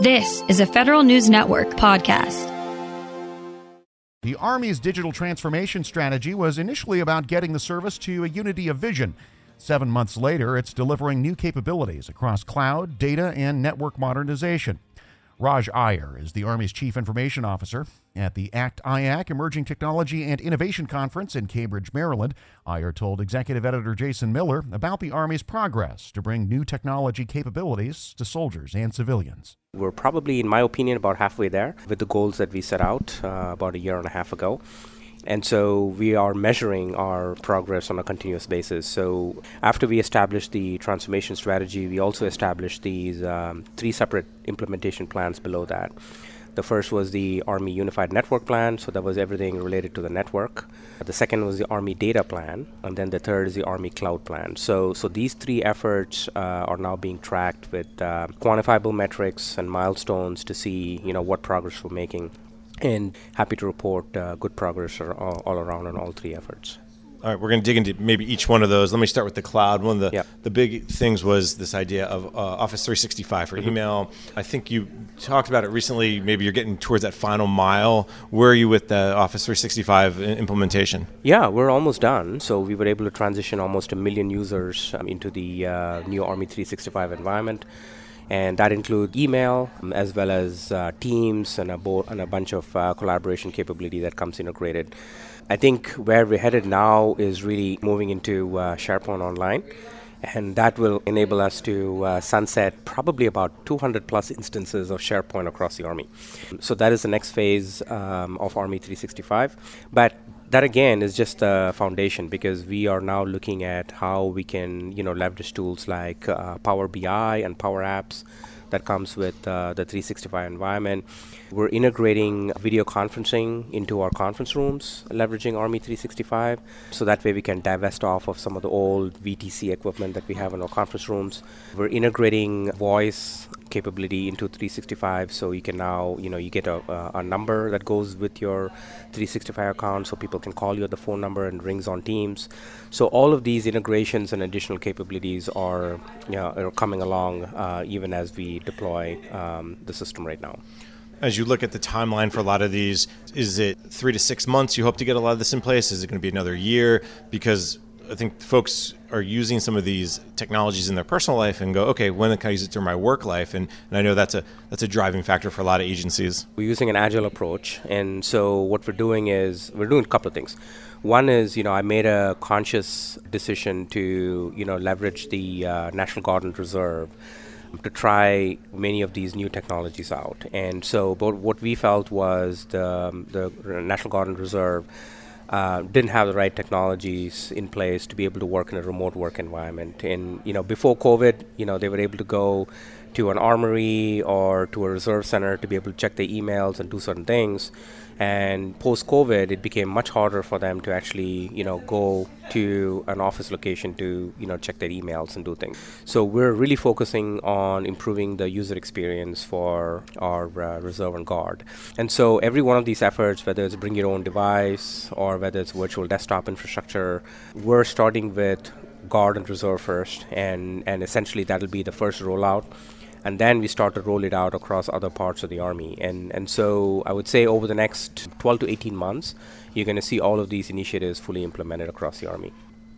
This is a Federal News Network podcast. The Army's digital transformation strategy was initially about getting the service to a unity of vision. Seven months later, it's delivering new capabilities across cloud, data, and network modernization. Raj Iyer is the Army's Chief Information Officer. At the ACT IAC Emerging Technology and Innovation Conference in Cambridge, Maryland, Iyer told Executive Editor Jason Miller about the Army's progress to bring new technology capabilities to soldiers and civilians. We're probably, in my opinion, about halfway there with the goals that we set out uh, about a year and a half ago. And so we are measuring our progress on a continuous basis. So after we established the transformation strategy, we also established these um, three separate implementation plans below that. The first was the Army Unified Network Plan, so that was everything related to the network. The second was the Army Data Plan, and then the third is the Army Cloud Plan. So, so these three efforts uh, are now being tracked with uh, quantifiable metrics and milestones to see, you know, what progress we're making and happy to report uh, good progress all, all, around on all three efforts. All right, we're going to dig into maybe each one of those. Let me start with the cloud. One of the, the big things was this idea of uh, Office 365 for mm-hmm. email. I think you talked about it recently. Maybe you're getting towards that final mile. Where are you with the Office 365 implementation? Yeah, we're almost done. So we were able to transition almost a million users um, into the uh, new Army 365 environment and that includes email um, as well as uh, Teams and a, bo- and a bunch of uh, collaboration capability that comes integrated. I think where we're headed now is really moving into uh, SharePoint Online. And that will enable us to uh, sunset probably about 200 plus instances of SharePoint across the Army. So that is the next phase um, of Army 365. But that again is just a foundation because we are now looking at how we can you know leverage tools like uh, power bi and power apps that comes with uh, the 365 environment. We're integrating video conferencing into our conference rooms leveraging army 365 so that way we can divest off of some of the old vtc equipment that we have in our conference rooms. We're integrating voice capability into 365 so you can now you know you get a, a, number that goes with your 365 account so people can call you at the phone number and rings on teams so all of these integrations and additional capabilities are you know, are coming along uh, even as we deploy um, the system right now as you look at the timeline for a lot of these, is it three to six months you hope to get a lot of this in place? Is it going to be another year? Because I think folks are using some of these technologies in their personal life and go, okay, when can I use it through my work life? And, and I know that's a that's a driving factor for a lot of agencies. We're using an agile approach, and so what we're doing is we're doing a couple of things. One is, you know, I made a conscious decision to, you know, leverage the uh, National Guard and Reserve to try many of these new technologies out. And so, but what we felt was the, the National Guard and Reserve uh, didn't have the right technologies in place to be able to work in a remote work environment. And you know, before COVID, you know, they were able to go to an armory or to a reserve center to be able to check their emails and do certain things. And post COVID, it became much harder for them to actually, you know, go to an office location to, you know, check their emails and do things. So we're really focusing on improving the user experience for our uh, reserve and guard. And so every one of these efforts, whether it's bring your own device or whether it's virtual desktop infrastructure, we're starting with guard and reserve first, and and essentially that'll be the first rollout and then we start to roll it out across other parts of the army. And and so I would say over the next 12 to 18 months, you're going to see all of these initiatives fully implemented across the army.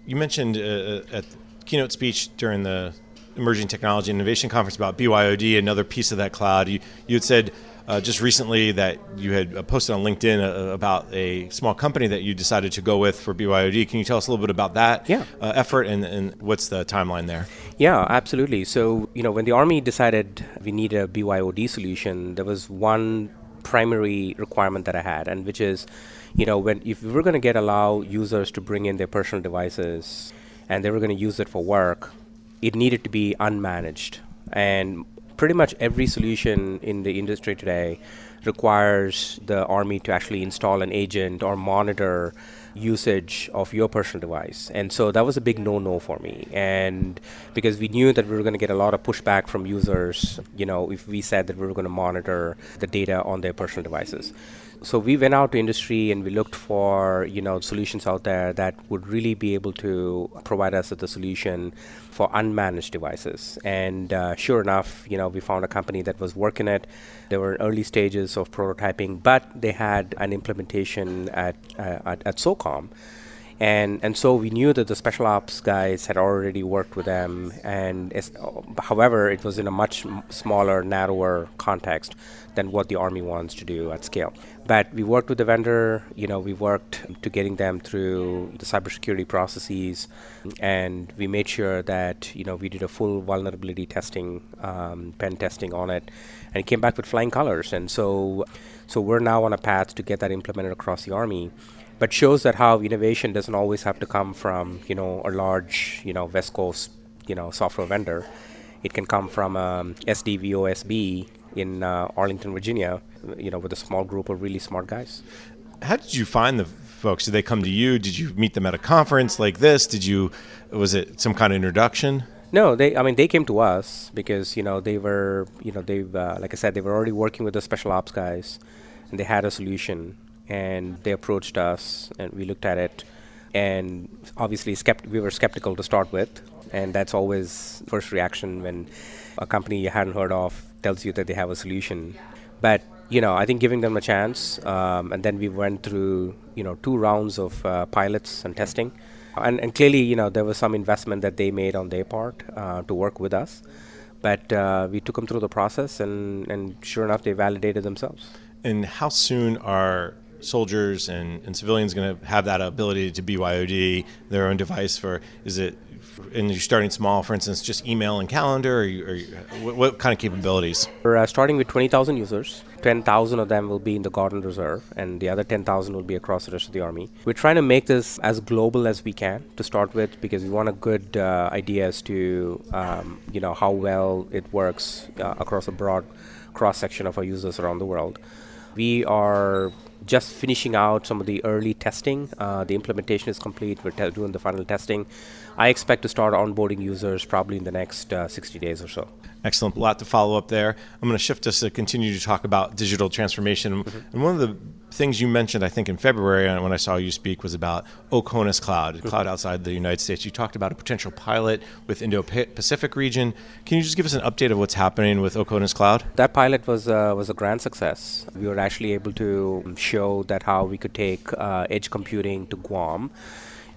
You mentioned uh, uh at keynote speech during the Emerging Technology Innovation Conference about BYOD, another piece of that cloud. You you had said uh, just recently that you had uh, posted on LinkedIn uh, about a small company that you decided to go with for BYOD. Can you tell us a little bit about that yeah. uh, effort and, and what's the timeline there? Yeah, absolutely. So, you know, when the Army decided we need a BYOD solution, there was one primary requirement that I had, and which is, you know, when if we were going to get allow users to bring in their personal devices and they were going to use it for work, it needed to be unmanaged. And pretty much every solution in the industry today requires the army to actually install an agent or monitor usage of your personal device. And so that was a big no no for me. And because we knew that we were going to get a lot of pushback from users, you know, if we said that we were going to monitor the data on their personal devices. So we went out to industry and we looked for, you know, solutions out there that would really be able to provide us with a solution for unmanaged devices. And uh, sure enough, you know, we found a company that was working it. They were in early stages of prototyping, but they had an implementation at, uh, at, at SOCOM and and so we knew that the special ops guys had already worked with them. And however it was in a much smaller narrower context than what the army wants to do at scale. But we worked with the vendor you know we worked to getting them through the cybersecurity processes. And we made sure that you know we did a full vulnerability testing um, pen testing on it. And it came back with flying colors. And so so we're now on a path to get that implemented across the army but shows that how innovation doesn't always have to come from you know a large you know West Coast you know software vendor. It can come from um, SDVOSB in uh, Arlington, Virginia, you know, with a small group of really smart guys. How did you find the folks? Did they come to you? Did you meet them at a conference like this? Did you? Was it some kind of introduction? No, they. I mean, they came to us because you know they were, you know, they, uh, like I said, they were already working with the special ops guys, and they had a solution and they approached us and we looked at it. And obviously skept- we were skeptical to start with and that's always first reaction when a company you hadn't heard of tells you that they have a solution. But you know i think giving them a chance um, and then we went through you know two rounds of uh, pilots and testing. And, and, clearly you know there was some investment that they made on their part uh, to work with us. But uh, we took them through the process and, and sure enough they validated themselves. And how soon are soldiers and, and civilians going to have that ability to BYOD their own device for? Is it and you're starting small, for instance, just email and calendar, or, you, or you, what, what, kind of capabilities? We're uh, starting with 20,000 users. 10,000 of them will be in the Guard and Reserve, and the other 10,000 will be across the rest of the Army. We're trying to make this as global as we can to start with, because we want a good uh, idea as to um, you know how well it works uh, across a broad cross section of our users around the world. We are just finishing out some of the early testing. Uh, the implementation is complete. We're te- doing the final testing. I expect to start onboarding users probably in the next uh, 60 days or so. Excellent. A lot to follow up there. I'm going to shift us to continue to talk about digital transformation. Mm-hmm. And one of the things you mentioned, I think, in February uh, when I saw you speak was about Oconus Cloud, mm-hmm. cloud outside the United States. You talked about a potential pilot with Indo-Pacific region. Can you just give us an update of what's happening with Oconus Cloud? That pilot was uh, was a grand success. We were actually able to show that how we could take uh, edge computing to Guam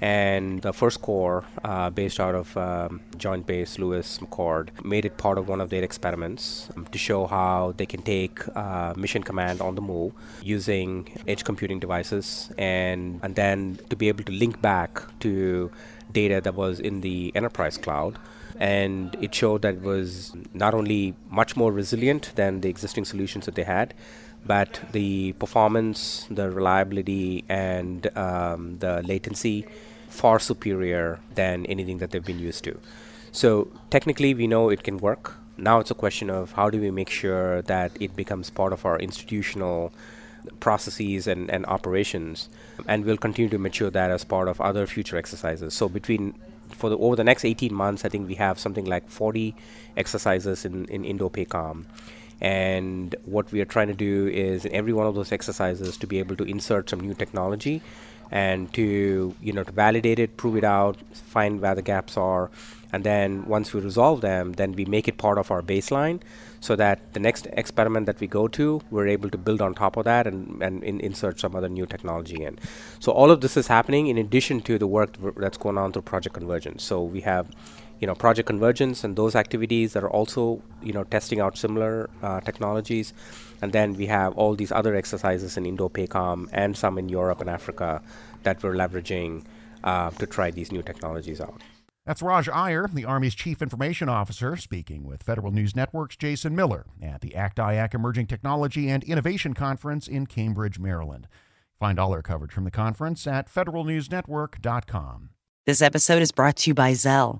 and the first corps, uh, based out of um, Joint Base Lewis McChord, made it part of one of their experiments um, to show how they can take uh, mission command on the move using edge computing devices, and and then to be able to link back to data that was in the enterprise cloud. And it showed that it was not only much more resilient than the existing solutions that they had, but the performance, the reliability, and um, the latency far superior than anything that they've been used to. So technically, we know it can work. Now it's a question of how do we make sure that it becomes part of our institutional processes and, and operations, and we'll continue to mature that as part of other future exercises. So between for the over the next 18 months, I think we have something like 40 exercises in in Indo-PACOM. And what we are trying to do is in every one of those exercises to be able to insert some new technology and to you know to validate it, prove it out, find where the gaps are, and then once we resolve them, then we make it part of our baseline, so that the next experiment that we go to, we're able to build on top of that and and in, insert some other new technology in. So all of this is happening in addition to the work that's going on through Project Convergence. So we have you know project convergence and those activities that are also you know testing out similar uh, technologies and then we have all these other exercises in Indo-PACOM and some in Europe and Africa that we're leveraging uh, to try these new technologies out. That's Raj Iyer, the Army's Chief Information Officer, speaking with Federal News Network's Jason Miller at the ACT-IAC Emerging Technology and Innovation Conference in Cambridge, Maryland. Find all our coverage from the conference at federalnewsnetwork.com. This episode is brought to you by Zelle.